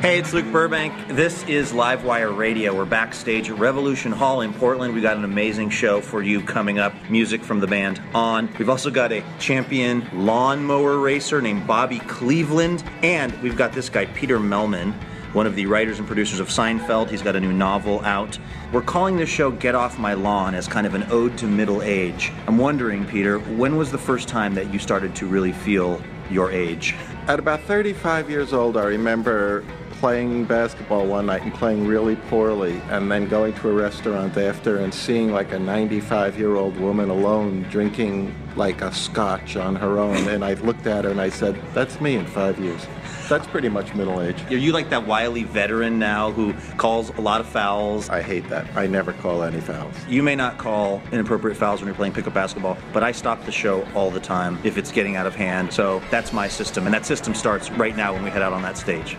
Hey, it's Luke Burbank. This is Livewire Radio. We're backstage at Revolution Hall in Portland. We got an amazing show for you coming up. Music from the band On. We've also got a champion lawnmower racer named Bobby Cleveland, and we've got this guy Peter Mehlman, one of the writers and producers of Seinfeld. He's got a new novel out. We're calling this show Get Off My Lawn as kind of an ode to middle age. I'm wondering, Peter, when was the first time that you started to really feel your age? At about 35 years old, I remember playing basketball one night and playing really poorly, and then going to a restaurant after and seeing like a 95 year old woman alone drinking like a scotch on her own. And I looked at her and I said, That's me in five years. That's pretty much middle age. Are you like that wily veteran now who calls a lot of fouls? I hate that. I never call any fouls. You may not call inappropriate fouls when you're playing pickup basketball, but I stop the show all the time if it's getting out of hand. So that's my system, and that system starts right now when we head out on that stage.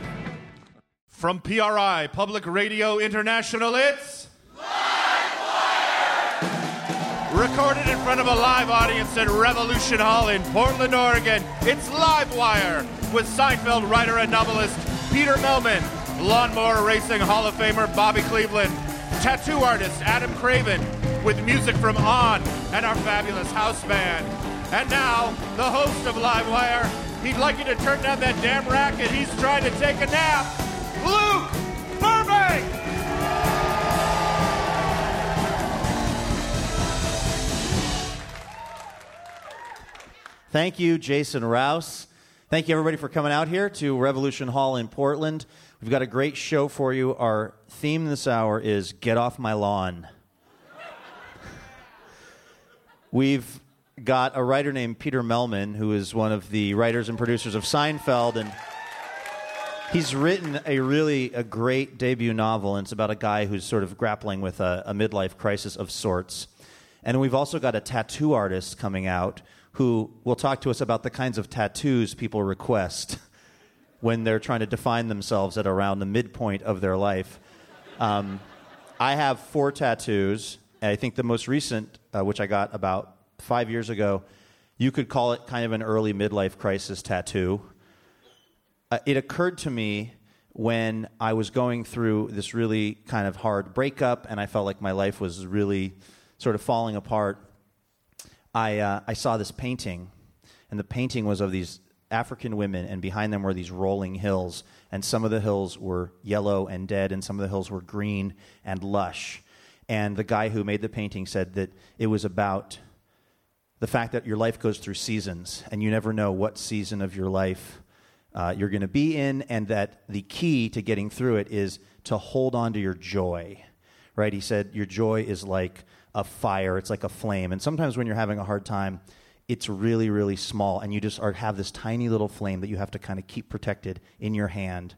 From PRI, Public Radio International, it's. LiveWire! Recorded in front of a live audience at Revolution Hall in Portland, Oregon, it's Livewire with Seinfeld writer and novelist Peter Mehlman, lawnmower racing Hall of Famer Bobby Cleveland, tattoo artist Adam Craven, with music from On and our fabulous house band. And now, the host of Livewire, he'd like you to turn down that damn racket. He's trying to take a nap. Luke Burbank! Thank you, Jason Rouse. Thank you, everybody, for coming out here to Revolution Hall in Portland. We've got a great show for you. Our theme this hour is Get Off My Lawn. We've got a writer named Peter Mehlman, who is one of the writers and producers of Seinfeld and He's written a really a great debut novel, and it's about a guy who's sort of grappling with a, a midlife crisis of sorts. And we've also got a tattoo artist coming out who will talk to us about the kinds of tattoos people request when they're trying to define themselves at around the midpoint of their life. Um, I have four tattoos. I think the most recent, uh, which I got about five years ago, you could call it kind of an early midlife crisis tattoo uh, it occurred to me when I was going through this really kind of hard breakup and I felt like my life was really sort of falling apart. I, uh, I saw this painting, and the painting was of these African women, and behind them were these rolling hills. And some of the hills were yellow and dead, and some of the hills were green and lush. And the guy who made the painting said that it was about the fact that your life goes through seasons, and you never know what season of your life uh, you're going to be in, and that the key to getting through it is to hold on to your joy. Right? He said, Your joy is like a fire, it's like a flame. And sometimes when you're having a hard time, it's really, really small, and you just are, have this tiny little flame that you have to kind of keep protected in your hand.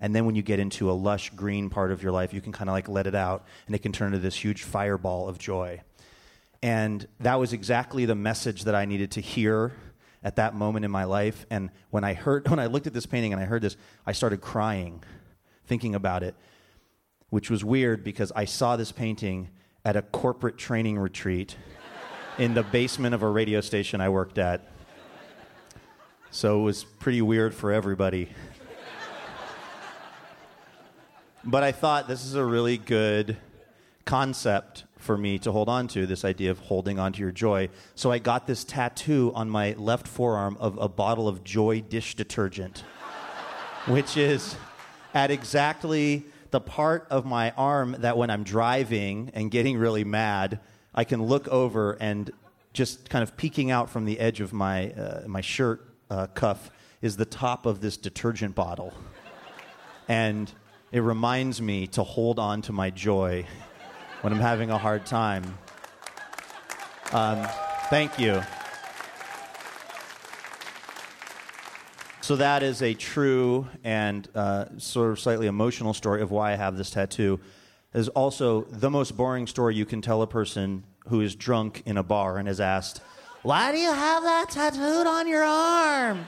And then when you get into a lush green part of your life, you can kind of like let it out, and it can turn into this huge fireball of joy. And that was exactly the message that I needed to hear at that moment in my life. And when I heard, when I looked at this painting and I heard this, I started crying, thinking about it, which was weird because I saw this painting at a corporate training retreat in the basement of a radio station I worked at. So it was pretty weird for everybody. but I thought this is a really good concept for me to hold on to this idea of holding on to your joy. So I got this tattoo on my left forearm of a bottle of Joy dish detergent, which is at exactly the part of my arm that when I'm driving and getting really mad, I can look over and just kind of peeking out from the edge of my, uh, my shirt uh, cuff is the top of this detergent bottle. And it reminds me to hold on to my joy when I'm having a hard time. Um, thank you. So that is a true and uh, sort of slightly emotional story of why I have this tattoo. Is also the most boring story you can tell a person who is drunk in a bar and is asked, "Why do you have that tattooed on your arm?"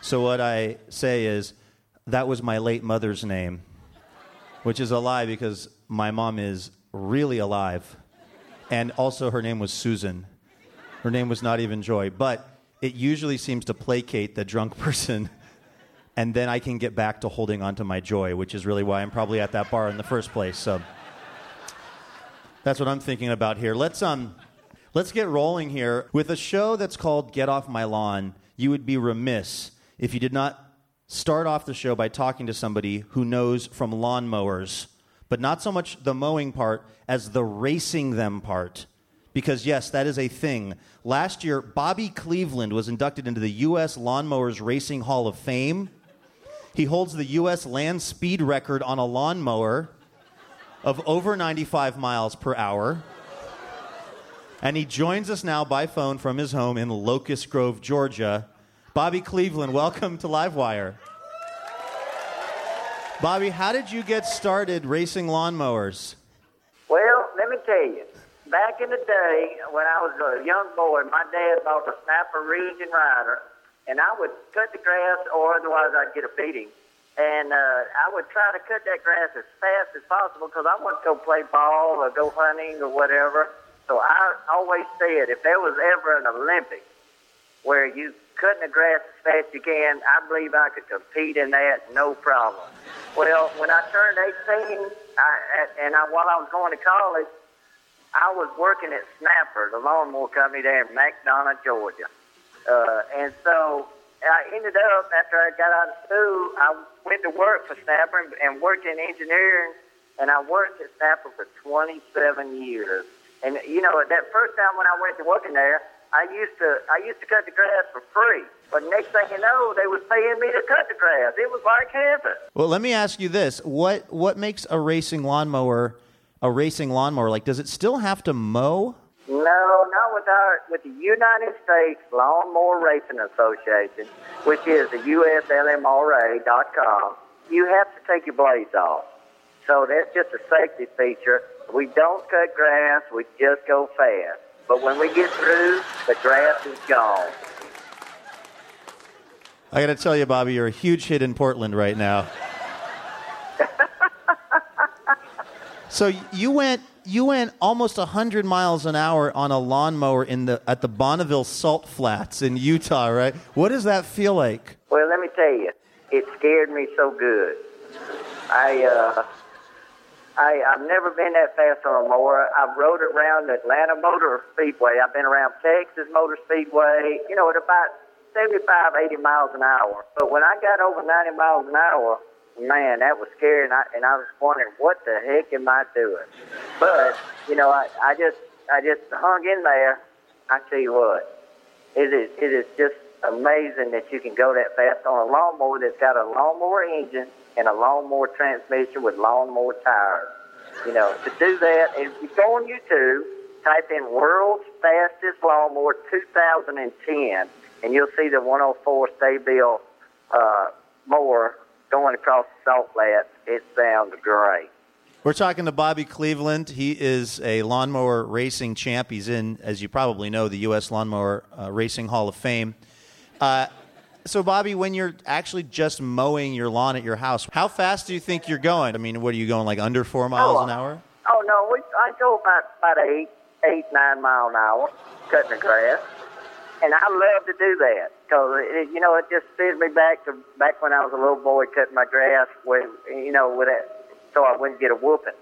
so what I say is, "That was my late mother's name," which is a lie because my mom is really alive, and also her name was Susan. Her name was not even Joy, but it usually seems to placate the drunk person. And then I can get back to holding on to my joy, which is really why I'm probably at that bar in the first place. So that's what I'm thinking about here. Let's um let's get rolling here with a show that's called Get Off My Lawn. You would be remiss if you did not start off the show by talking to somebody who knows from lawnmowers, but not so much the mowing part as the racing them part. Because, yes, that is a thing. Last year, Bobby Cleveland was inducted into the U.S. Lawnmowers Racing Hall of Fame. He holds the U.S. land speed record on a lawnmower of over 95 miles per hour. And he joins us now by phone from his home in Locust Grove, Georgia. Bobby Cleveland, welcome to Livewire. Bobby, how did you get started racing lawnmowers? Well, let me tell you. Back in the day, when I was a young boy, my dad bought a Snapper Rear Engine Rider, and I would cut the grass, or otherwise I'd get a beating. And uh, I would try to cut that grass as fast as possible because I wanted to go play ball or go hunting or whatever. So I always said if there was ever an Olympics where you cutting the grass as fast as you can, I believe I could compete in that no problem. Well, when I turned 18, I, and I, while I was going to college, I was working at Snapper, the lawnmower company there in McDonough, Georgia. Uh, and so I ended up, after I got out of school, I went to work for Snapper and, and worked in engineering, and I worked at Snapper for 27 years. And, you know, that first time when I went to working there, I used to I used to cut the grass for free. But next thing you know, they was paying me to cut the grass. It was like heaven. Well, let me ask you this: what what makes a racing lawnmower a racing lawnmower? Like, does it still have to mow? No, not with our with the United States Lawnmower Racing Association, which is the USLMRA.com. You have to take your blades off. So that's just a safety feature. We don't cut grass. We just go fast. But when we get through, the grass is gone. I got to tell you, Bobby, you're a huge hit in Portland right now. so you went you went almost 100 miles an hour on a lawnmower in the at the Bonneville Salt Flats in Utah, right? What does that feel like? Well, let me tell you, it scared me so good. I uh, I, I've never been that fast on a mower. I've rode around Atlanta Motor Speedway. I've been around Texas Motor Speedway, you know, at about 75, 80 miles an hour. But when I got over 90 miles an hour, man, that was scary, and I, and I was wondering, what the heck am I doing? But, you know, I, I just I just hung in there. I tell you what, it is it is just amazing that you can go that fast on a lawnmower that's got a lawnmower engine and a lawnmower transmission with lawnmower tires. You know, to do that, if you go on YouTube, type in World's Fastest Lawnmower 2010, and you'll see the 104 Sta-Bil uh, mower going across the salt flats. It sounds great. We're talking to Bobby Cleveland. He is a lawnmower racing champ. He's in, as you probably know, the U.S. Lawnmower uh, Racing Hall of Fame. Uh, so, Bobby, when you're actually just mowing your lawn at your house, how fast do you think you're going? I mean, what are you going like under four miles oh, an hour? Oh no, we, I go about about eight, eight, nine mile an hour cutting the grass. and I love to do that because you know it just sends me back to back when I was a little boy cutting my grass with you know with that, so I wouldn't get a whooping.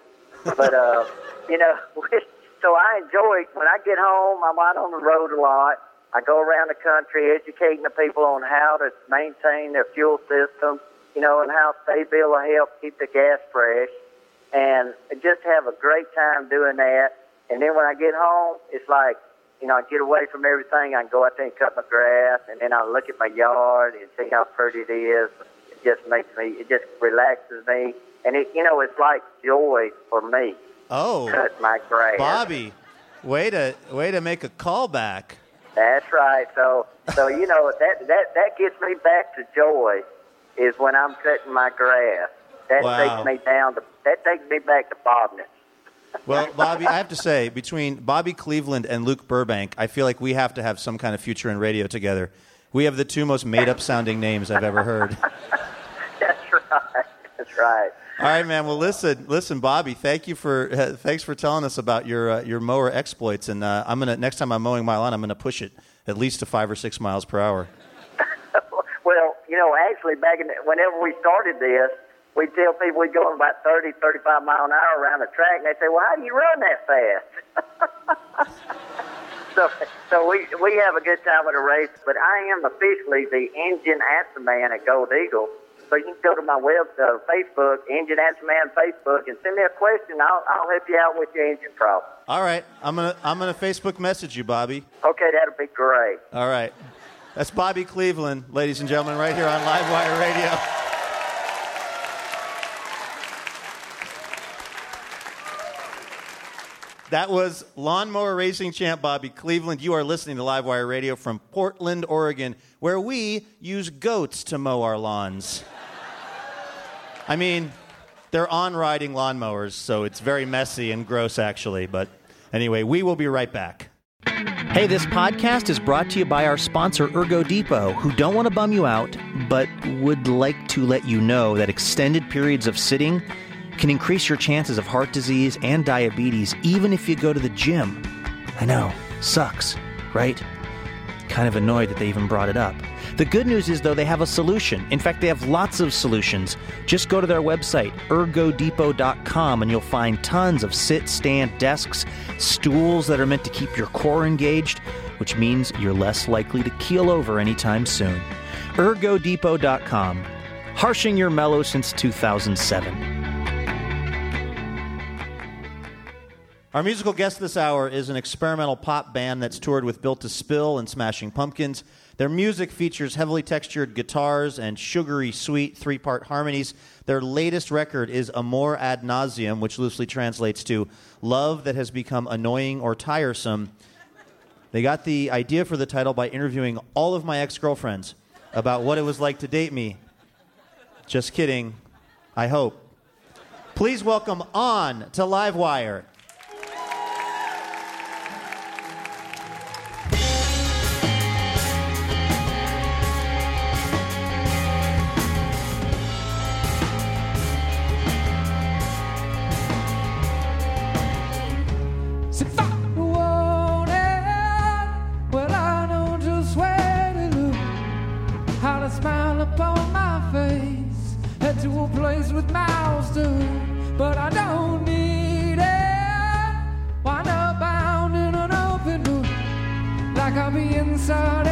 But uh, you know, so I enjoy when I get home. I'm out on the road a lot. I go around the country educating the people on how to maintain their fuel system, you know, and how Sta-Bil will help keep the gas fresh, and just have a great time doing that. And then when I get home, it's like you know, I get away from everything. I can go out there and cut my grass, and then I look at my yard and see how pretty it is. It just makes me, it just relaxes me, and it, you know, it's like joy for me. Oh, cut my grass, Bobby. Way to way to make a callback. That's right. So, so you know that that that gets me back to joy, is when I'm cutting my grass. That Wow. takes me down to that takes me back to Bobness. Well, Bobby, I have to say, between Bobby Cleveland and Luke Burbank, I feel like we have to have some kind of future in radio together. We have the two most made up sounding names I've ever heard. That's right. That's right. All right, man. Well, listen, listen, Bobby. Thank you for uh, thanks for telling us about your uh, your mower exploits. And uh, I'm gonna next time I'm mowing my lawn, I'm gonna push it at least to five or six miles per hour. Well, you know, actually, back in the, whenever we started this, we tell people we're going about 30, 35 mile an hour around the track, and they say, "Well, how do you run that fast?" so, so we we have a good time at a race. But I am officially the engine answer man at Gold Eagle. So you can go to my web, uh, Facebook, Engine Answer Man Facebook, and send me a question. I'll I'll help you out with your engine problem. All right, I'm gonna I'm gonna Facebook message you, Bobby. Okay, that'll be great. All right, that's Bobby Cleveland, ladies and gentlemen, right here on Livewire Radio. That was lawnmower racing champ Bobby Cleveland. You are listening to Livewire Radio from Portland, Oregon, where we use goats to mow our lawns. I mean, they're on riding lawnmowers, so it's very messy and gross, actually. But anyway, we will be right back. Hey, this podcast is brought to you by our sponsor, Ergo Depot, who don't want to bum you out, but would like to let you know that extended periods of sitting can increase your chances of heart disease and diabetes, even if you go to the gym. I know, sucks, right? Kind of annoyed that they even brought it up. The good news is, though, they have a solution. In fact, they have lots of solutions. Just go to their website, ergodepot.com, and you'll find tons of sit, stand desks, stools that are meant to keep your core engaged, which means you're less likely to keel over anytime soon. ergodepot.com, harshing your mellow since 2007. Our musical guest this hour is an experimental pop band that's toured with Built to Spill and Smashing Pumpkins. Their music features heavily textured guitars and sugary, sweet three part harmonies. Their latest record is Amor ad nauseum, which loosely translates to love that has become annoying or tiresome. They got the idea for the title by interviewing all of my ex girlfriends about what it was like to date me. Just kidding. I hope. Please welcome on to Livewire. Smile upon my face. Head to a place with mouths to, but I don't need it. Wind up bound in an open book, like I'll be inside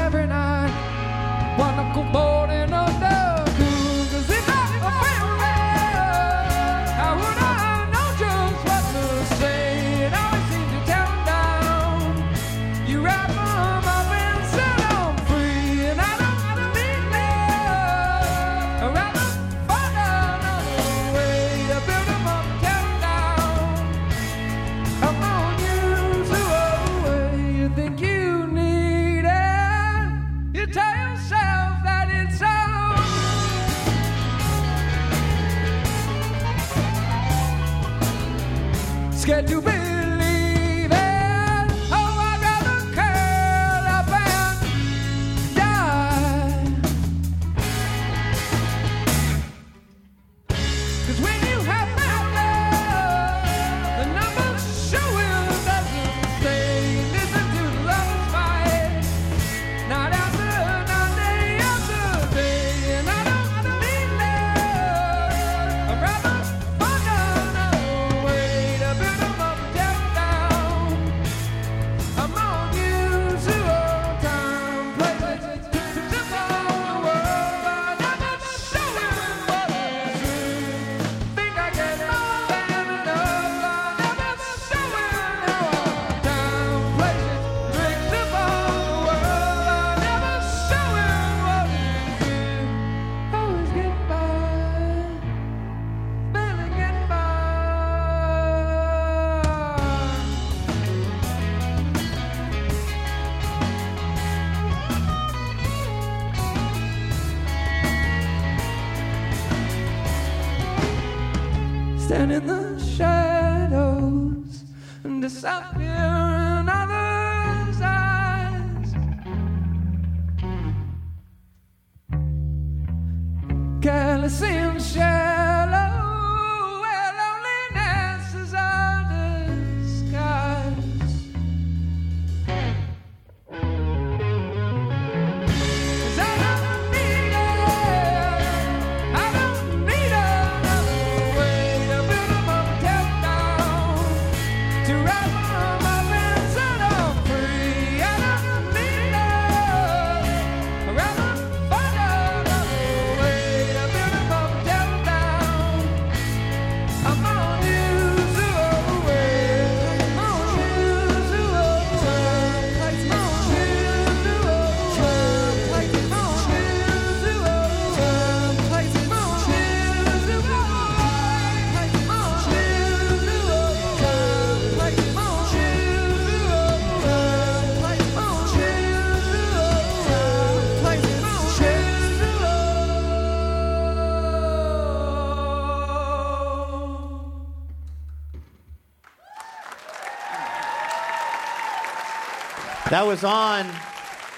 That was on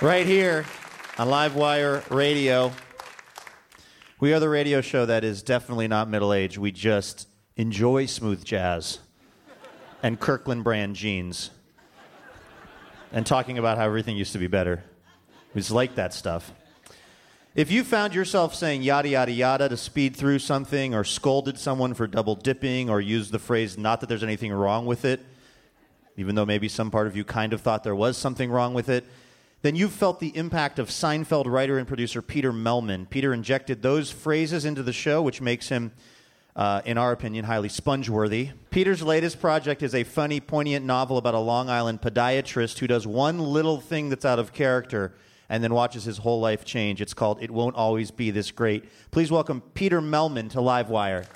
right here on Livewire Radio. We are the radio show that is definitely not middle aged. We just enjoy smooth jazz and Kirkland brand jeans and talking about how everything used to be better. We just like that stuff. If you found yourself saying yada yada yada to speed through something or scolded someone for double dipping or used the phrase not that there's anything wrong with it, even though maybe some part of you kind of thought there was something wrong with it, then you've felt the impact of Seinfeld writer and producer Peter Mehlman. Peter injected those phrases into the show, which makes him, uh, in our opinion, highly sponge worthy. Peter's latest project is a funny, poignant novel about a Long Island podiatrist who does one little thing that's out of character and then watches his whole life change. It's called It Won't Always Be This Great. Please welcome Peter Mehlman to Livewire.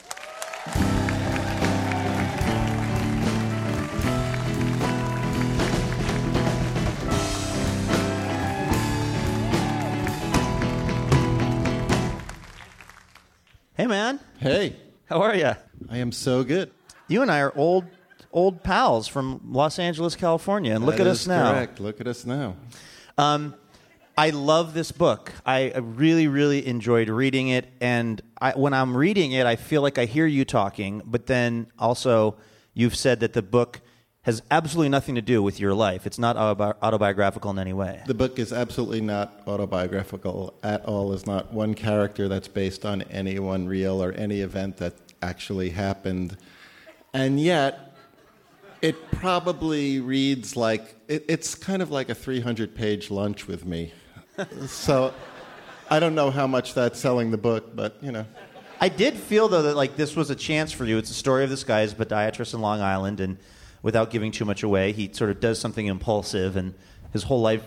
Hey, man. Hey, How are you? I am so good. You and I are old, old pals from Los Angeles, California, and look That at us now. Correct. Look at us now. Um, I love this book. I I really, really enjoyed reading it, and I, when I'm reading it, I feel like I hear you talking. But then also, you've said that the book has absolutely nothing to do with your life. It's not autobi- autobiographical in any way. The book is absolutely not autobiographical at all. There's not one character that's based on any one real or any event that actually happened. And yet, it probably reads like it, it's kind of like a 300 page lunch with me. so I don't know how much that's selling the book, but you know. I did feel though that like this was a chance for you. It's a story of this guy's podiatrist in Long Island, and without giving too much away, he sort of does something impulsive, and his whole life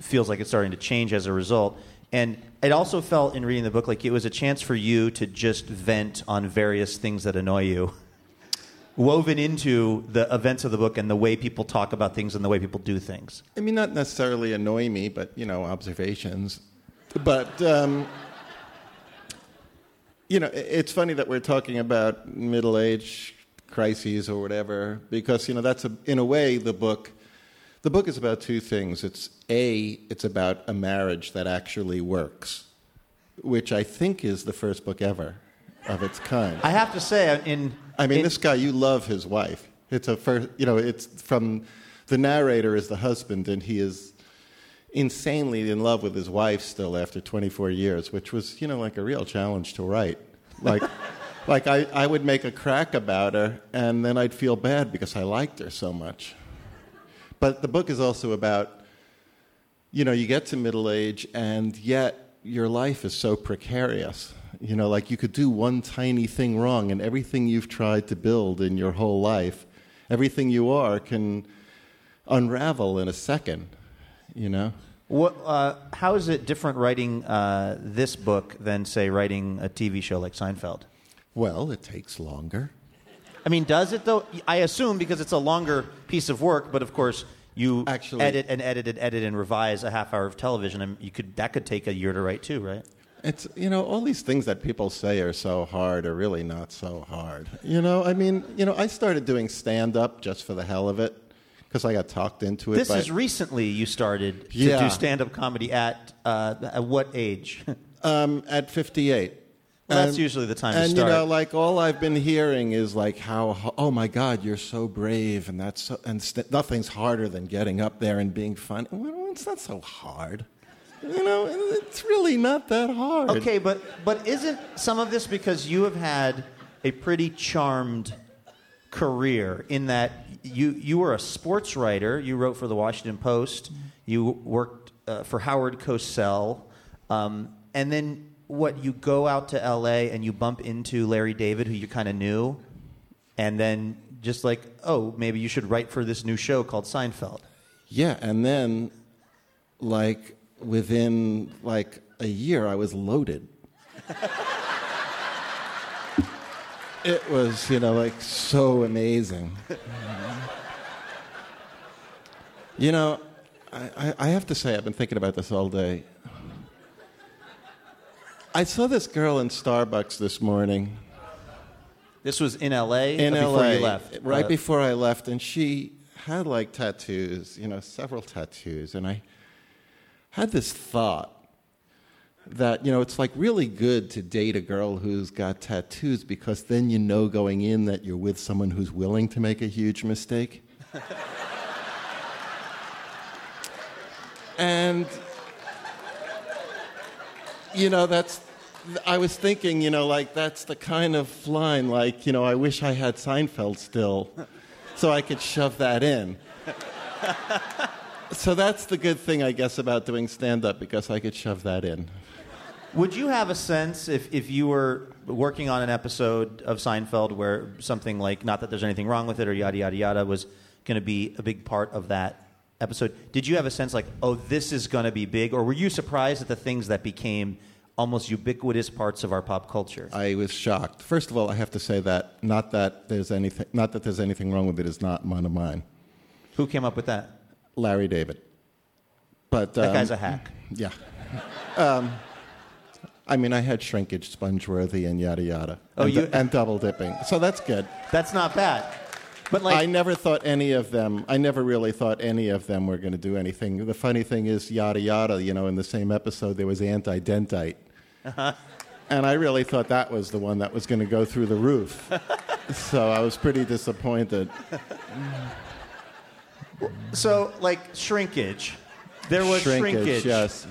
feels like it's starting to change as a result. And it also felt in reading the book like it was a chance for you to just vent on various things that annoy you, woven into the events of the book and the way people talk about things and the way people do things. I mean, not necessarily annoy me, but you know, observations. But um, you know, it's funny that we're talking about middle age crises or whatever, because you know that's a, in a way the book. The book is about two things. It's a, it's about a marriage that actually works, which I think is the first book ever of its kind. I have to say, in I mean, in- this guy, you love his wife. It's a first, you know, it's from the narrator is the husband, and he is insanely in love with his wife still after 24 years, which was, you know, like a real challenge to write. Like, like I, I would make a crack about her, and then I'd feel bad because I liked her so much. But the book is also about, you know, you get to middle age, and yet your life is so precarious. You know, like you could do one tiny thing wrong, and everything you've tried to build in your whole life, everything you are, can unravel in a second. You know? What, uh, how is it different writing uh, this book than, say, writing a TV show like Seinfeld? Well, it takes longer. I mean, does it though? I assume because it's a longer piece of work, but of course you Actually- edit and edit and edit and revise a half hour of television, and you could that could take a year to write too, right? it's you know all these things that people say are so hard are really not so hard. You know, I mean, you know, I started doing stand up just for the hell of it because I got talked into it. This by, is recently you started to Yeah. do stand up comedy at, uh, at what age? um, at 58. Well, that's usually the time to and you know, like all I've been hearing is like how, oh my God, you're so brave, and that's so, and st- nothing's harder than getting up there and being funny. Well, it's not so hard. You know, it's really not that hard. Okay, but but isn't some of this because you have had a pretty charmed career in that you you were a sports writer, you wrote for the Washington Post, you worked uh, for Howard Cosell, um, and then what? You go out to L.A. and you bump into Larry David, who you kind of knew, and then just like, oh, maybe you should write for this new show called Seinfeld. Yeah, and then, like within like a year, I was loaded. it was, you know, like so amazing. you know, I, I, I have to say, I've been thinking about this all day. I saw this girl in Starbucks this morning. This was in L.A. In or LA, left, right Uh, before I left, and she had like tattoos, you know, several tattoos, and I had this thought that you know it's like really good to date a girl who's got tattoos because then you know going in that you're with someone who's willing to make a huge mistake. and you know that's i was thinking you know like that's the kind of line like you know i wish i had seinfeld still so i could shove that in. So that's the good thing i guess about doing stand up because i could shove that in. Would you have a sense if, if you were working on an episode of Seinfeld where something like, not that there's anything wrong with it or yada, yada, yada, was going to be a big part of that episode? Did you have a sense like, oh, this is going to be big? Or were you surprised at the things that became almost ubiquitous parts of our pop culture? i was shocked first of all i have to say that not that there's anything not that there's anything wrong with it is not one of mine Who came up with that? larry david but That um, guy's a hack. Yeah. Um, I mean, I had shrinkage, spongeworthy, and yada yada. Oh, and, you- and double dipping. So that's good. That's not bad. But like, I never thought any of them. I never really thought any of them were going to do anything. The funny thing is, yada yada. You know, in the same episode, there was anti-dentite, uh-huh. and I really thought that was the one that was going to go through the roof. so I was pretty disappointed. so like shrinkage. There was shrinkage. Yes.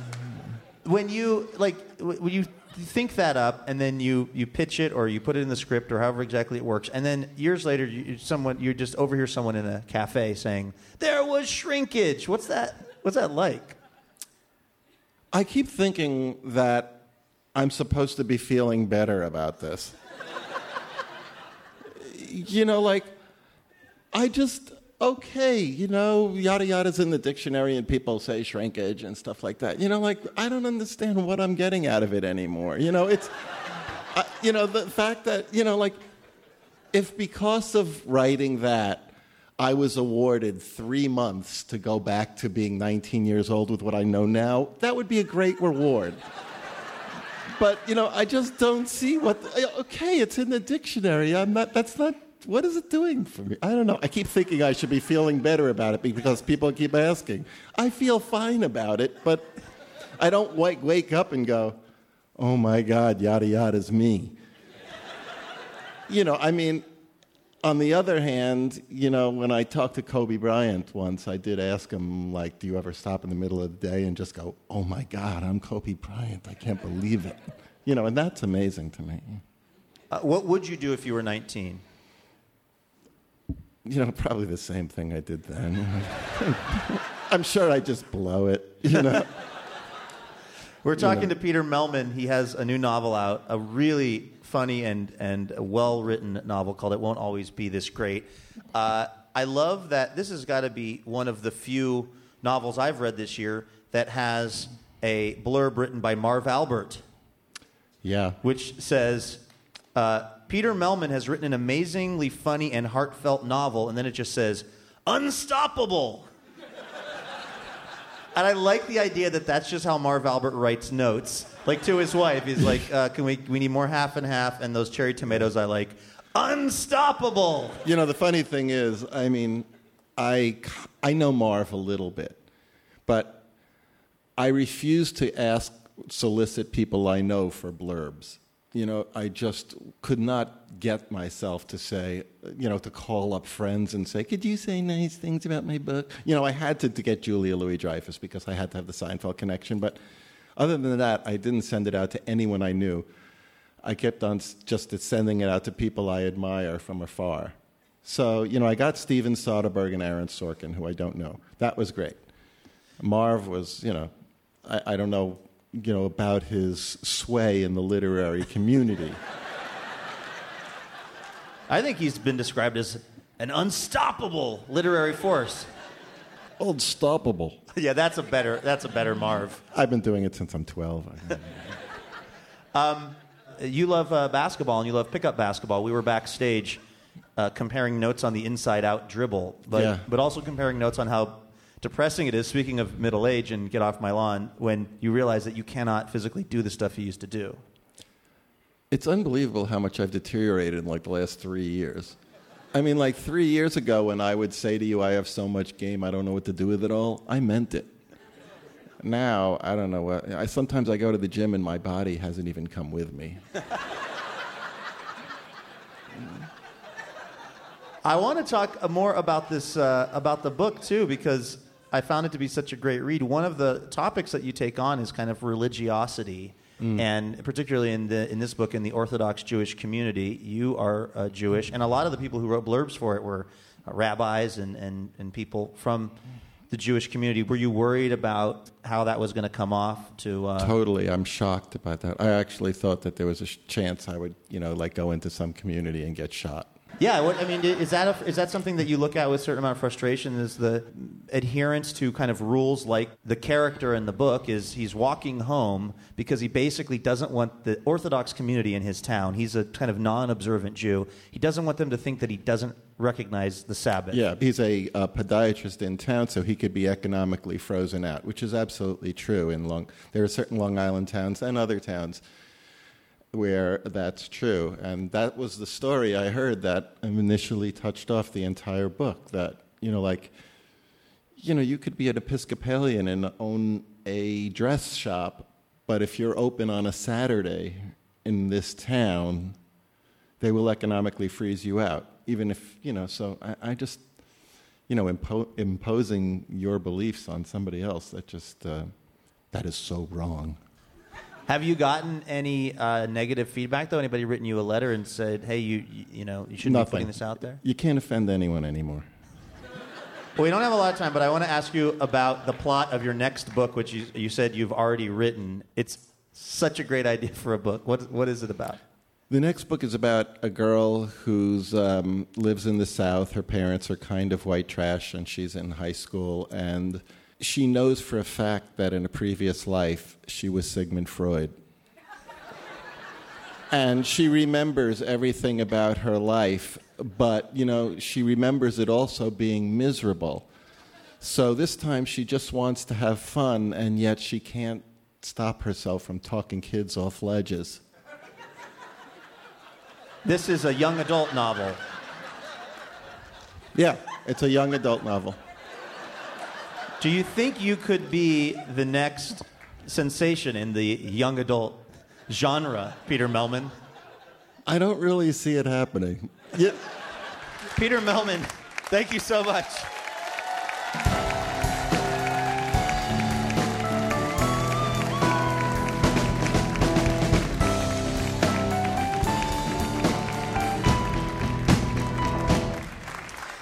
when you like when you think that up and then you you pitch it or you put it in the script or however exactly it works and then years later you, someone you just overhear someone in a cafe saying there was shrinkage what's that what's that like I keep thinking that I'm supposed to be feeling better about this. you know, like, I just, okay, you know, yada yada's in the dictionary and people say shrinkage and stuff like that. You know, like, I don't understand what I'm getting out of it anymore. You know, it's, I, uh, you know, the fact that, you know, like, if because of writing that, I was awarded three months to go back to being 19 years old with what I know now, that would be a great reward. But, you know, I just don't see what. Uh, okay, it's in the dictionary. I'm not, that's not. What is it doing for me? I don't know. I keep thinking I should be feeling better about it because people keep asking. I feel fine about it, but I don't wake, up and go, oh my God, yada yada is me. You know, I mean, on the other hand, you know, when I talked to Kobe Bryant once, I did ask him, like, do you ever stop in the middle of the day and just go, oh my God, I'm Kobe Bryant. I can't believe it. You know, and that's amazing to me. uh, what would you do if you were 19 You know, probably the same thing I did then. I'm sure I just blow it, you know. we're talking know. to peter mehlman he has a new novel out a really funny and, and well written novel called it won't always be this great uh, i love that this has got to be one of the few novels i've read this year that has a blurb written by marv albert Yeah. which says uh, Peter Mehlman has written an amazingly funny and heartfelt novel, and then it just says unstoppable. And I like the idea that that's just how Marv Albert writes notes. Like to his wife, he's like, uh, "Can we? We need more half and half, and those cherry tomatoes I like, unstoppable." You know, the funny thing is, I mean, I, I know Marv a little bit, but I refuse to ask, solicit people I know for blurbs. You know, I just could not get myself to say, you know, to call up friends and say, could you say nice things about my book? You know, I had to, to get Julia Louis Dreyfus because I had to have the Seinfeld connection, but other than that, I didn't send it out to anyone I knew. I kept on just sending it out to people I admire from afar. So, you know, I got Steven Soderbergh and Aaron Sorkin, who I don't know. That was great. Marv was, you know, I, I don't know, you know, about his sway in the literary community. I think he's been described as an unstoppable literary force. Unstoppable. yeah, that's a better. That's a better Marv. I've been doing it since I'm 12. Um, you love uh, basketball and you love pickup basketball. We were backstage uh, comparing notes on the inside out dribble, but, Yeah. but also comparing notes on how depressing it is, speaking of middle age and get off my lawn, when you realize that you cannot physically do the stuff you used to do. It's unbelievable how much I've deteriorated in like the last three years. I mean, like three years ago, when I would say to you, I have so much game, I don't know what to do with it all, I meant it. Now, I don't know what. I, sometimes I go to the gym and my body hasn't even come with me. I want to talk more about this uh, about the book too because I found it to be such a great read. One of the topics that you take on is kind of religiosity, Mm. and particularly in the in this book in the Orthodox Jewish community, you are uh, Jewish, and a lot of the people who wrote blurbs for it were uh, rabbis and, and and people from the Jewish community. Were you worried about how that was going to come off to? Uh, totally, I'm shocked about that. I actually thought that there was a sh- chance I would, you know, like go into some community and get shot. Yeah, what, I mean, is that a, is that something that you look at with a certain amount of frustration? Is the adherence to kind of rules like the character in the book is he's walking home because he basically doesn't want the Orthodox community in his town. He's a kind of non-observant Jew. He doesn't want them to think that he doesn't recognize the Sabbath. Yeah, he's a, uh podiatrist in town, so he could be economically frozen out, which is absolutely true. In Long, there are certain Long Island towns and other towns where that's true, and that was the story I heard that initially touched off the entire book. That you know, like, you know, you could be an Episcopalian and own a dress shop, but if you're open on a Saturday in this town, they will economically freeze you out. Even if, you know, so I, I just, you know, impo- imposing your beliefs on somebody else, that just, uh, that is so wrong. Have you gotten any uh, negative feedback though? Anybody written you a letter and said, "Hey, you you, you know you shouldn't be putting this out there"? You can't offend anyone anymore. Well, we don't have a lot of time, but I want to ask you about the plot of your next book, which you, you said you've already written. It's such a great idea for a book. What, what is it about? The next book is about a girl who um, lives in the South. Her parents are kind of white trash, and she's in high school. And she knows for a fact that in a previous life she was Sigmund Freud. and she remembers everything about her life, but you know she remembers it also being miserable. So this time she just wants to have fun, and yet she can't stop herself from talking kids off ledges. This is a young adult novel. Yeah, it's a young adult novel. Do you think you could be the next sensation in the young adult genre, Peter Mehlman? I don't really see it happening. Yeah. Peter Mehlman, thank you so much.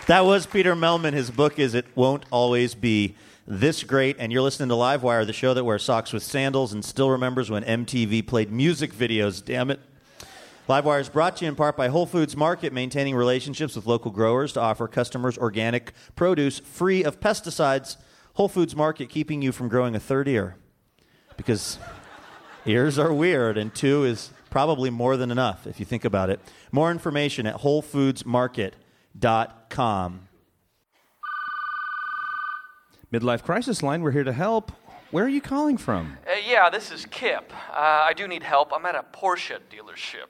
That was Peter Mehlman. His book is It Won't Always Be This Great. And you're listening to Livewire, the show that wears socks with sandals and still remembers when MTV played music videos. Damn it. Livewire is brought to you in part by Whole Foods Market, maintaining relationships with local growers to offer customers organic produce free of pesticides. Whole Foods Market keeping you from growing a third ear. Because ears are weird, and two is probably more than enough if you think about it. More information at WholeFoodsMarket.com. Midlife Crisis Line, we're here to help. Where are you calling from? Uh, yeah, this is Kip. Uh, I do need help. I'm at a Porsche dealership.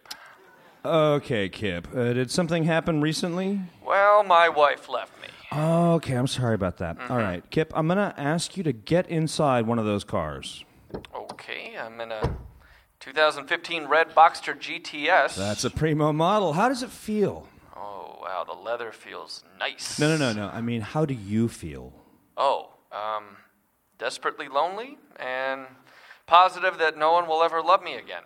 Okay, Kip. Uh, did something happen recently? Well, my wife left me. Okay, I'm sorry about that. All right, Kip, I'm going to ask you to get inside one of those cars. Okay, I'm in a 2015 red Boxster GTS. That's a primo model. How does it feel? Oh, wow, the leather feels nice. No, no, no, no. I mean, how do you feel? Oh, um, desperately lonely and positive that no one will ever love me again.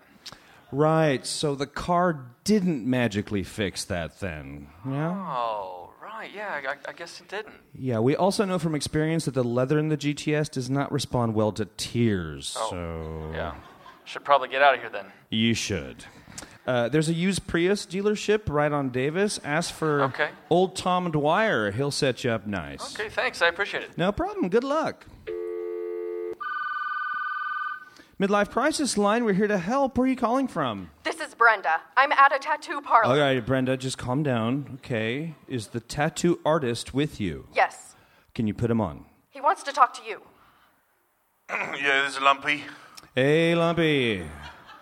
Right, so the car didn't magically fix that then. Yeah? Oh, right, yeah, I, I guess it didn't. Yeah, we also know from experience that the leather in the GTS does not respond well to tears. Oh, so Yeah. Should probably get out of here then. you should. Uh, there's a used Prius dealership right on Davis. Ask for Okay. old Tom Dwyer. He'll set you up nice. Okay, thanks. I appreciate it. No problem. Good luck. Midlife Crisis Line, we're here to help. Where are you calling from? This is Brenda. I'm at a tattoo parlor. All right, Brenda, just calm down. Okay. Is the tattoo artist with you? Yes. Can you put him on? He wants to talk to you. yeah, this is Lumpy. Hey, Lumpy.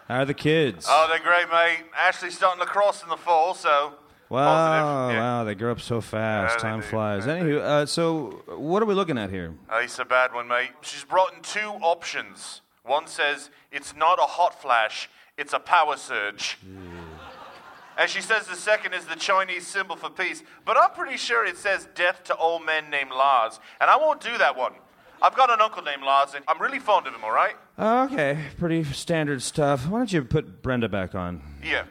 How are the kids? Oh, they're great, mate. Ashley's starting lacrosse in the fall, so wow, yeah. wow, they grow up so fast. Yeah, Time do. flies. Anywho, uh, so what are we looking at here? Oh, it's a bad one, mate. She's brought in two options. One says it's not a hot flash, it's a power surge. And she says the second is the Chinese symbol for peace. But I'm pretty sure it says death to all men named Lars. And I won't do that one. I've got an uncle named Lars, and I'm really fond of him, all right? Uh, okay, pretty standard stuff. Why don't you put Brenda back on? Yeah.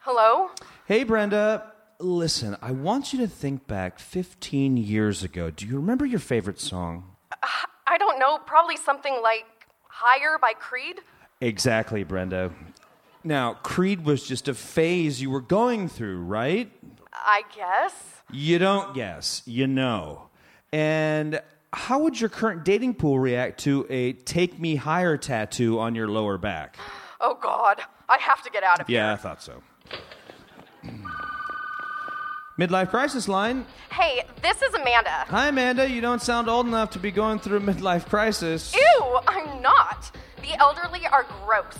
Hello? Hey, Brenda. Listen, I want you to think back 15 years ago. Do you remember your favorite song? Uh, I don't know, probably something like Higher by Creed? Exactly, Brenda. Now, Creed was just a phase you were going through, right? I guess. You don't guess, you know. And how would your current dating pool react to a take me higher tattoo on your lower back? Oh, God. I have to get out of here. Yeah, I thought so. Midlife crisis line. Hey, this is Amanda. Hi, Amanda. You don't sound old enough to be going through a midlife crisis. Ew, I'm not. The elderly are gross.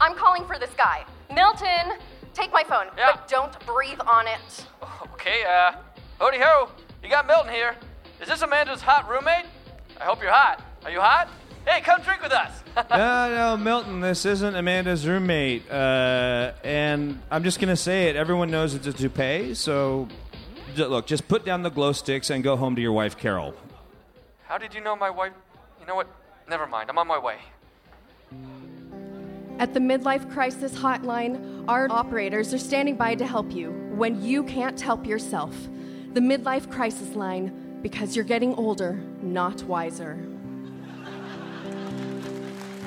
I'm calling for this guy. Milton, take my phone, but don't breathe on it. Okay, uh, hody ho. You got Milton here. Is this Amanda's hot roommate? I hope you're hot. Are you hot? Hey, come drink with us. no, no, Milton, this isn't Amanda's roommate. Uh, and I'm just going to say it. Everyone knows it's a toupee, so j- look, just put down the glow sticks and go home to your wife, Carol. How did you know my wife? You know what? Never mind. I'm on my way. At the Midlife Crisis Hotline, our operators are standing by to help you when you can't help yourself. The Midlife Crisis Line, because you're getting older, not wiser.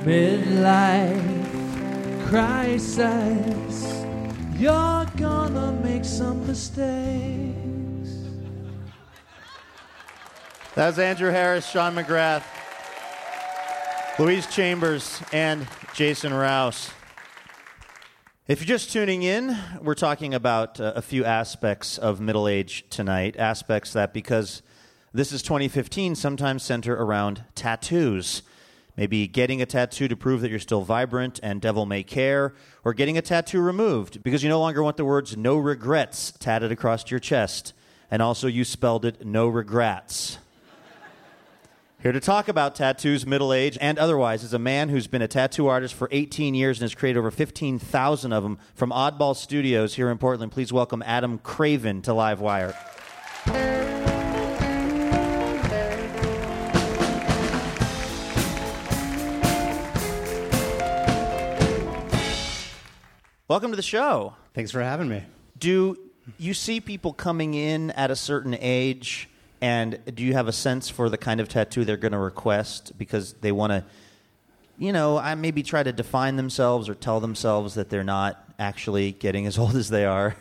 Midlife crisis. You're gonna make some mistakes. That was Andrew Harris, Sean McGrath, Louise Chambers, and Jason Rouse. If you're just tuning in, we're talking about uh, a few aspects of middle age tonight. Aspects that, because this is 2015, sometimes center around tattoos. Maybe getting a tattoo to prove that you're still vibrant and devil may care, or getting a tattoo removed because you no longer want the words no regrets tatted across your chest. And also, you spelled it no regrets. Here to talk about tattoos, middle age, and otherwise is a man who's been a tattoo artist for 18 years and has created over 15,000 of them from Oddball Studios here in Portland. Please welcome Adam Craven to Livewire. Welcome to the show. Thanks for having me. Do you see people coming in at a certain age, and do you have a sense for the kind of tattoo they're going to request because they want to, you know, I maybe try to define themselves or tell themselves that they're not actually getting as old as they are?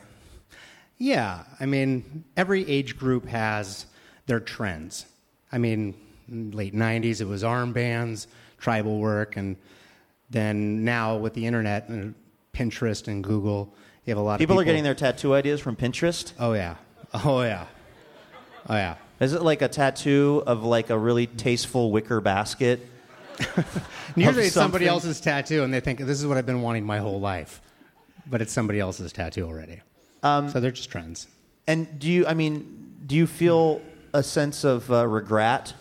Yeah, I mean, every age group has their trends. I mean, late 90s, it was armbands, tribal work, and then now with the internet and Pinterest and Google, you have a lot People of are getting their tattoo ideas from Pinterest. Oh, yeah. Oh, yeah. Oh, yeah. Is it like a tattoo of like a really tasteful wicker basket? Usually it's somebody else's tattoo, and they think this is what I've been wanting my whole life, but it's somebody else's tattoo already. Um, so they're just trends. And do you? I mean, do you feel a sense of uh, regret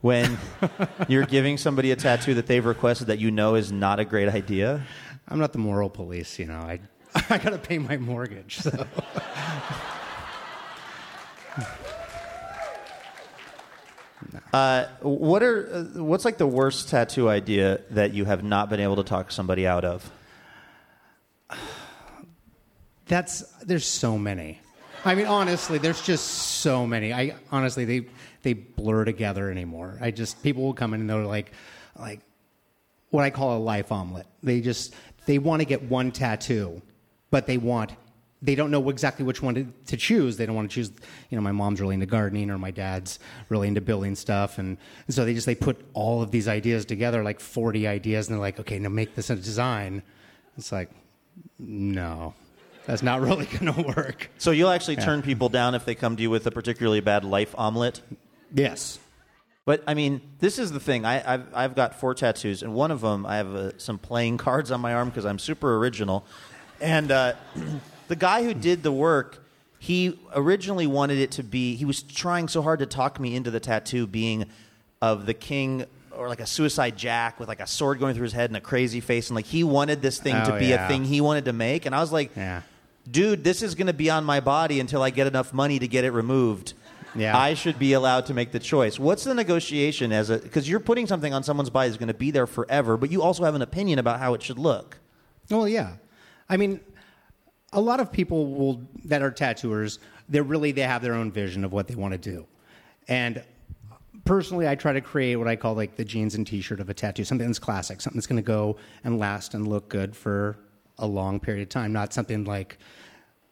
when you're giving somebody a tattoo that they've requested that you know is not a great idea? I'm not the moral police, you know. I I got to pay my mortgage, so. Uh, what are uh, what's like the worst tattoo idea that you have not been able to talk somebody out of? That's there's so many. I mean, honestly, there's just so many. I honestly they they blur together anymore. I just people will come in and they're like, like what I call a life omelet. They just they want to get one tattoo, but they want they don't know exactly which one to, to choose. They don't want to choose. You know, my mom's really into gardening, or my dad's really into building stuff, and, and so they just they put all of these ideas together, like 40 ideas, and they're like, okay, now make this a design. It's like, no, that's not really going to work. So you'll actually Yeah. turn people down if they come to you with a particularly bad life omelet. Yes. But I mean, this is the thing. I, I've I've got four tattoos, and one of them I have uh, some playing cards on my arm because I'm super original. And uh, the guy who did the work, he originally wanted it to be. He was trying so hard to talk me into the tattoo being of the king or like a suicide jack with like a sword going through his head and a crazy face, and like he wanted this thing to Oh, be yeah. a thing he wanted to make. And I was like, dude, this is going to be on my body until I get enough money to get it removed. Yeah. I should be allowed to make the choice. What's the negotiation as a because you're putting something on someone's body that's going to be there forever, but you also have an opinion about how it should look. Well, yeah. I mean, a lot of people will that are tattooers. They're really they have their own vision of what they want to do, and personally, I try to create what I call like the jeans and T-shirt of a tattoo, something that's classic, something that's going to go and last and look good for a long period of time, not something like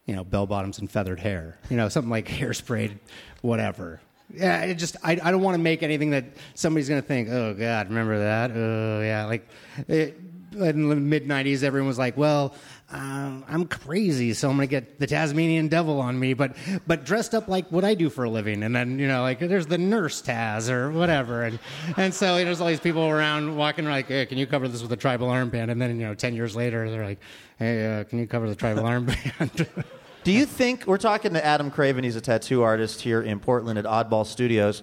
you know bell bottoms and feathered hair, you know, something like hairsprayed, whatever. Yeah, it just I, I don't want to make anything that somebody's going to think, oh God, remember that? Oh yeah, like it, in the mid '90s, everyone was like, well, um, I'm crazy, so I'm going to get the Tasmanian Devil on me, but but dressed up like what I do for a living, and then you know, like there's the nurse Taz or whatever, and and so there's all these people around walking around like, hey, can you cover this with a tribal armband? And then you know, ten years later, they're like, hey, uh, can you cover the tribal armband? Do you think we're talking to Adam Craven? He's a tattoo artist here in Portland at Oddball Studios.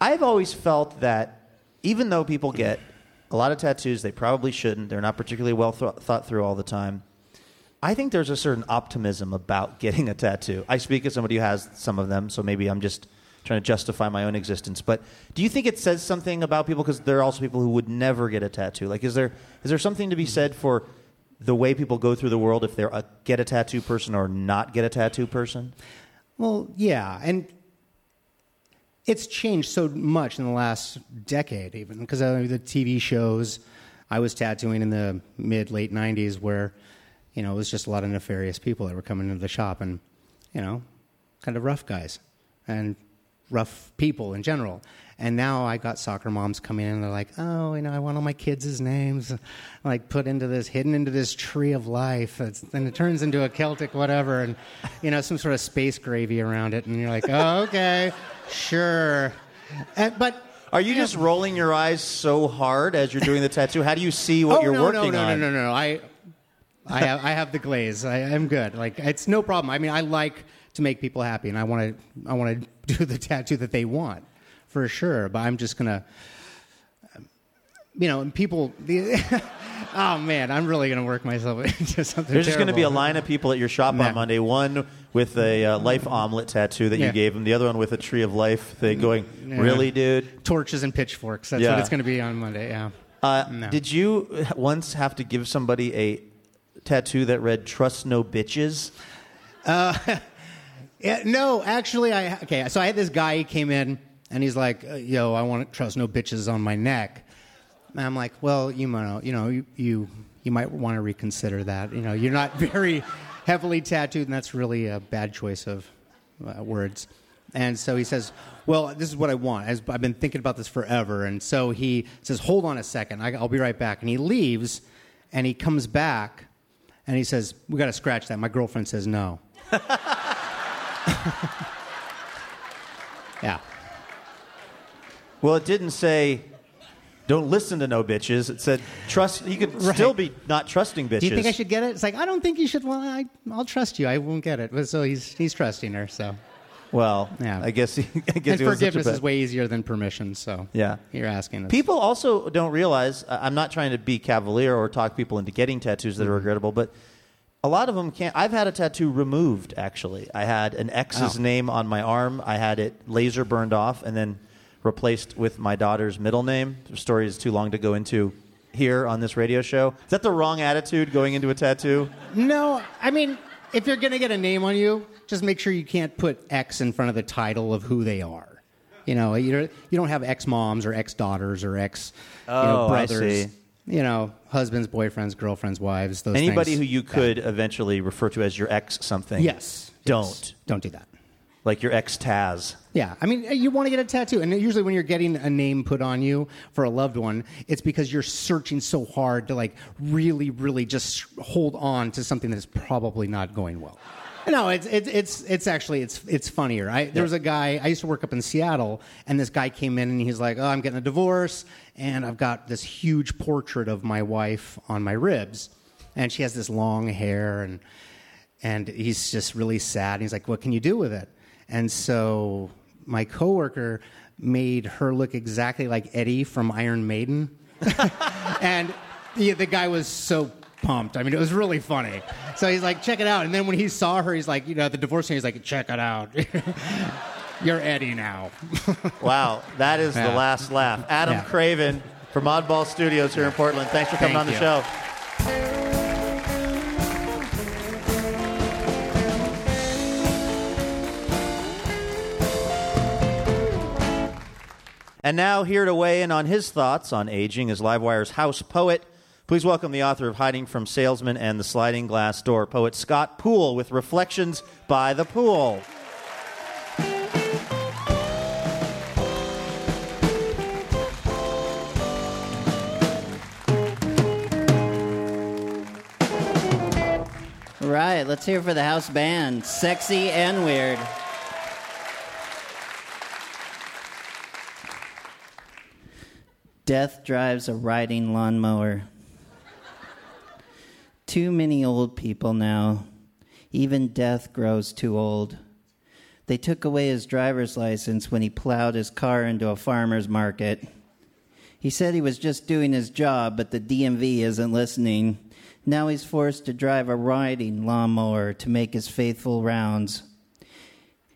I've always felt that even though people get a lot of tattoos, they probably shouldn't. They're not particularly well th- thought through all the time. I think there's a certain optimism about getting a tattoo. I speak as somebody who has some of them, so maybe I'm just trying to justify my own existence. But do you think it says something about people? Because there are also people who would never get a tattoo. Like, is there is there something to be said for the way people go through the world if they're a get a tattoo person or not get a tattoo person? Well, yeah, and it's changed so much in the last decade, even because the TV shows I was tattooing in the mid late '90s, where you know it was just a lot of nefarious people that were coming into the shop, and you know, kind of rough guys and rough people in general. And now I got soccer moms coming in, and they're like, "Oh, you know, I want all my kids' names, like put into this, hidden into this tree of life, it's, and it turns into a Celtic whatever, and you know, some sort of space gravy around it." And you're like, "Oh, okay, sure," and, but. Are you just rolling your eyes so hard as you're doing the tattoo? How do you see what oh, you're no, working no, no, on? No, no, no, no. I, I have, I have the glaze. I, I'm good. Like it's no problem. I mean, I like to make people happy, and I want to, I want to do the tattoo that they want, for sure. But I'm just gonna, you know, and people. The, oh man, I'm really gonna work myself into something. There's just going to be a line of people at your shop Nah. on Monday. One with a uh, life omelet tattoo that you gave him. The other one with a tree of life thing. Going, Yeah. really, dude? Torches and pitchforks. That's Yeah. what it's going to be on Monday. Yeah. Uh, No. Did you once have to give somebody a tattoo that read "Trust no bitches"? Uh, yeah, no, actually, I okay. So I had this guy. He came in and he's like, uh, "Yo, I want to trust no bitches on my neck." And I'm like, "Well, you know, you know, you you, you might want to reconsider that. You know, you're not very heavily tattooed, and that's really a bad choice of uh, words." And so he says, "Well, this is what I want. I've been thinking about this forever." And so he says, "Hold on a second. I'll be right back." And he leaves, and he comes back, and he says, "We got to scratch that." My girlfriend says no. Yeah. Well, it didn't say don't listen to no bitches. It said trust. You could Right. still be not trusting bitches. Do you think I should get it? It's like I don't think you should. Well, I, I'll trust you. I won't get it. But so he's he's trusting her. So Well, yeah. I guess. He, I guess and he was such a forgiveness is way easier than permission. So Yeah. you're asking. Us. People also don't realize. I'm not trying to be cavalier or talk people into getting tattoos that Mm-hmm. are regrettable, but a lot of them can't. I've had a tattoo removed. Actually, I had an ex's Oh. name on my arm. I had it laser burned off and then replaced with my daughter's middle name. The story is too long to go into here on this radio show. Is that the wrong attitude going into a tattoo? No, I mean, if you're going to get a name on you, just make sure you can't put X in front of the title of who they are. You know, you don't, you don't have ex moms or ex daughters or ex you know, Oh, I brothers. see. You know, husbands, boyfriends, girlfriends, wives. Those Anybody things. who you could eventually refer to as your ex something. Yes. Don't. Don't do that. Like your ex Taz. Yeah, I mean, you want to get a tattoo, and usually when you're getting a name put on you for a loved one, it's because you're searching so hard to like really, really just hold on to something that's probably not going well. No, it's it's it's it's actually it's it's funnier. I, there was a guy I used to work up in Seattle, and this guy came in and he's like, "Oh, I'm getting a divorce, and I've got this huge portrait of my wife on my ribs, and she has this long hair, and and he's just really sad. And he's like, "What can you do with it?" And so my coworker made her look exactly like Eddie from Iron Maiden, and the, the guy was so pumped. I mean, it was really funny. So he's like, "Check it out." And then when he saw her, he's like, you know, the divorce, thing, he's like, "Check it out." You're Eddie now. Wow, that is Yeah. the last laugh. Adam Yeah. Craven from Oddball Studios here in Portland. Thanks for coming Thank on the you. show. And now, here to weigh in on his thoughts on aging is Livewire's house poet. Please welcome the author of Hiding from Salesmen and the Sliding Glass Door, poet Scott Poole, with Reflections by the Pool. Right, let's hear for the house band. Sexy and weird. Death drives a riding lawnmower. Too many old people now. Even death grows too old. They took away his driver's license when he plowed his car into a farmer's market. He said he was just doing his job, but the DMV isn't listening. Now he's forced to drive a riding lawnmower to make his faithful rounds.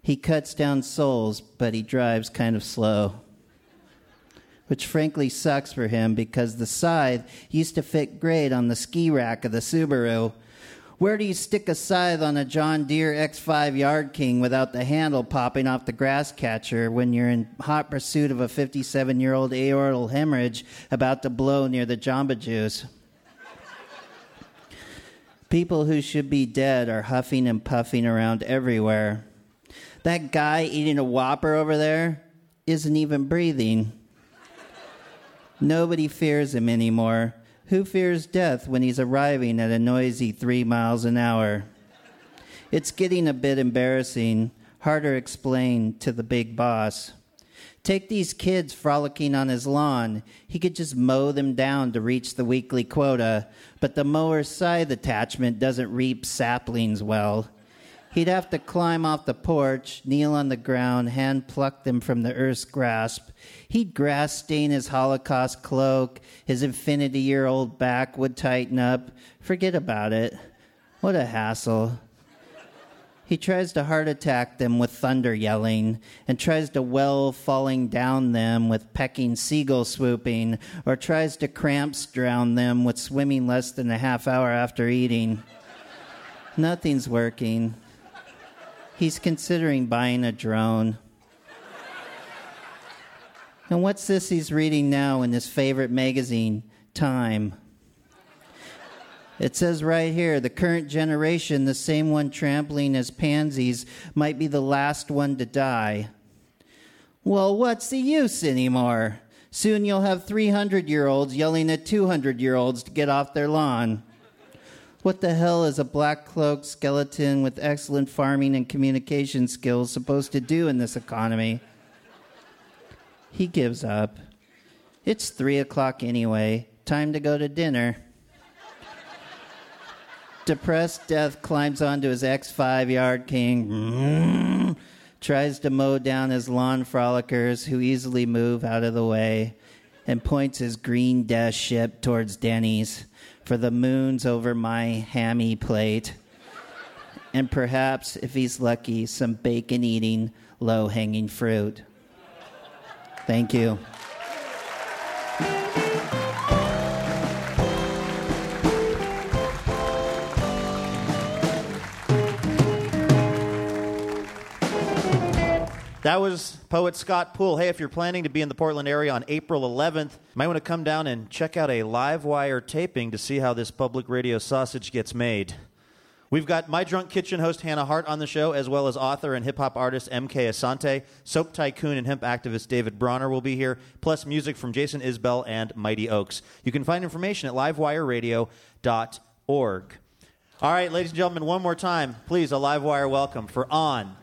He cuts down souls, but he drives kind of slow. Which frankly sucks for him because the scythe used to fit great on the ski rack of the Subaru. Where do you stick a scythe on a John Deere X5 Yard King without the handle popping off the grass catcher when you're in hot pursuit of a 57 year old aortal hemorrhage about to blow near the Jamba Juice? People who should be dead are huffing and puffing around everywhere. That guy eating a Whopper over there isn't even breathing. Nobody fears him anymore. Who fears death when he's arriving at a noisy three miles an hour? It's getting a bit embarrassing, harder explained to the big boss. Take these kids frolicking on his lawn. He could just mow them down to reach the weekly quota, but the mower's scythe attachment doesn't reap saplings well. He'd have to climb off the porch, kneel on the ground, hand pluck them from the earth's grasp. He'd grass stain his Holocaust cloak, his infinity year old back would tighten up. Forget about it. What a hassle. He tries to heart attack them with thunder yelling, and tries to well falling down them with pecking seagull swooping, or tries to cramps drown them with swimming less than a half hour after eating. Nothing's working. He's considering buying a drone. And what's this he's reading now in his favorite magazine, Time? It says right here the current generation, the same one trampling as pansies, might be the last one to die. Well, what's the use anymore? Soon you'll have 300 year olds yelling at 200 year olds to get off their lawn. What the hell is a black cloaked skeleton with excellent farming and communication skills supposed to do in this economy? He gives up. It's three o'clock anyway. Time to go to dinner. Depressed Death climbs onto his X five yard king, tries to mow down his lawn frolickers who easily move out of the way, and points his green death ship towards Denny's for the moon's over my hammy plate. And perhaps, if he's lucky, some bacon eating, low hanging fruit. Thank you. That was poet Scott Poole. Hey, if you're planning to be in the Portland area on April 11th, you might want to come down and check out a live wire taping to see how this public radio sausage gets made. We've got My Drunk Kitchen host Hannah Hart on the show, as well as author and hip hop artist MK Asante. Soap tycoon and hemp activist David Bronner will be here, plus music from Jason Isbell and Mighty Oaks. You can find information at livewireradio.org. All right, ladies and gentlemen, one more time, please, a live wire welcome for On.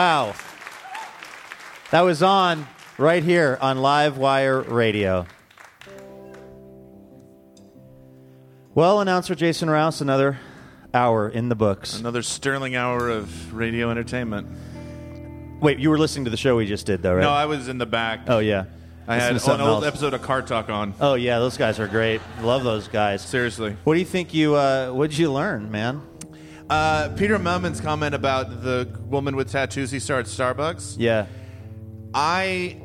Wow. That was on right here on Live Wire Radio. Well, announcer Jason Rouse, another hour in the books. Another sterling hour of radio entertainment. Wait, you were listening to the show we just did, though, right? No, I was in the back. Oh yeah, I Listen had to an something old else. episode of Car Talk on. Oh yeah, those guys are great. Love those guys. Seriously. What do you think you? Uh, what did you learn, man? Uh, Peter Mehlman's comment about the woman with tattoos he saw at Starbucks. Yeah. I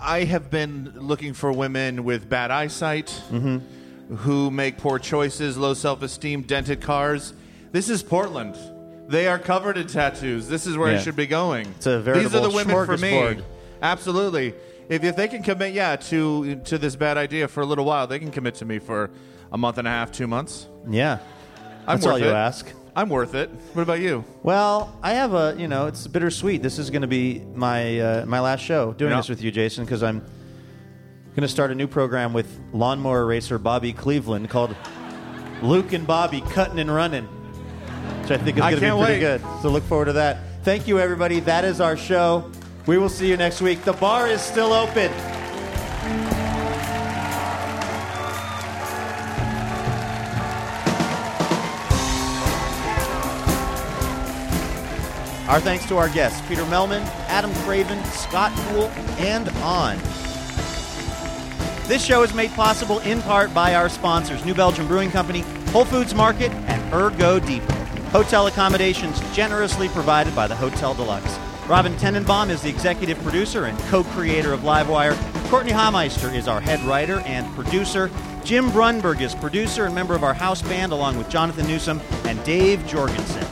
I have been looking for women with bad eyesight Mm-hmm. who make poor choices, low self esteem, dented cars. This is Portland. They are covered in tattoos. This is where Yeah. I should be going. It's a These are the veritable women for me. smorgasbord. Absolutely. If, if they can commit, yeah, to to this bad idea for a little while, they can commit to me for a month and a half, two months. Yeah. I'm That's worth all you it. ask. I'm worth it. What about you? Well, I have a, you know, it's bittersweet. This is going to be my uh, my last show doing Yeah. this with you, Jason, because I'm going to start a new program with lawnmower racer Bobby Cleveland called Luke and Bobby Cutting and Running, which I think is I going to be can't pretty wait. good. So look forward to that. Thank you, everybody. That is our show. We will see you next week. The bar is still open. Our thanks to our guests, Peter Mehlman, Adam Craven, Scott Poole, and on. This show is made possible in part by our sponsors, New Belgium Brewing Company, Whole Foods Market, and Ergo Depot. Hotel accommodations generously provided by the Hotel Deluxe. Robin Tenenbaum is the executive producer and co-creator of Livewire. Courtney Hameister is our head writer and producer. Jim Brunberg is producer and member of our house band, along with Jonathan Newsom and Dave Jorgensen.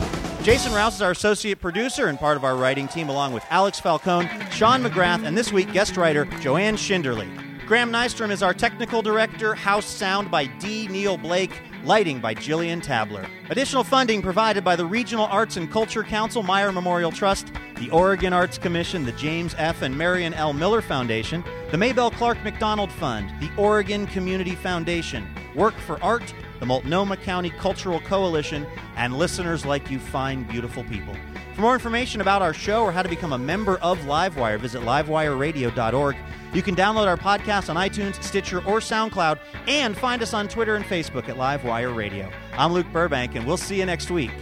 Jason Rouse is our associate producer and part of our writing team, along with Alex Falcone, Sean McGrath, and this week guest writer Joanne Schinderly. Graham Nystrom is our technical director, house sound by D. Neil Blake, lighting by Jillian Tabler. Additional funding provided by the Regional Arts and Culture Council, Meyer Memorial Trust, the Oregon Arts Commission, the James F. and Marion L. Miller Foundation, the Maybelle Clark Macdonald Fund, the Oregon Community Foundation, Work for Art, the Multnomah County Cultural Coalition, and listeners like you find beautiful people. For more information about our show or how to become a member of Livewire, visit livewireradio.org. You can download our podcast on iTunes, Stitcher, or SoundCloud, and find us on Twitter and Facebook at Livewire Radio. I'm Luke Burbank, and we'll see you next week.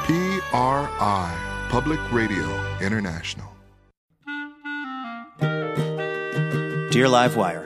PRI, Public Radio International. Dear Livewire,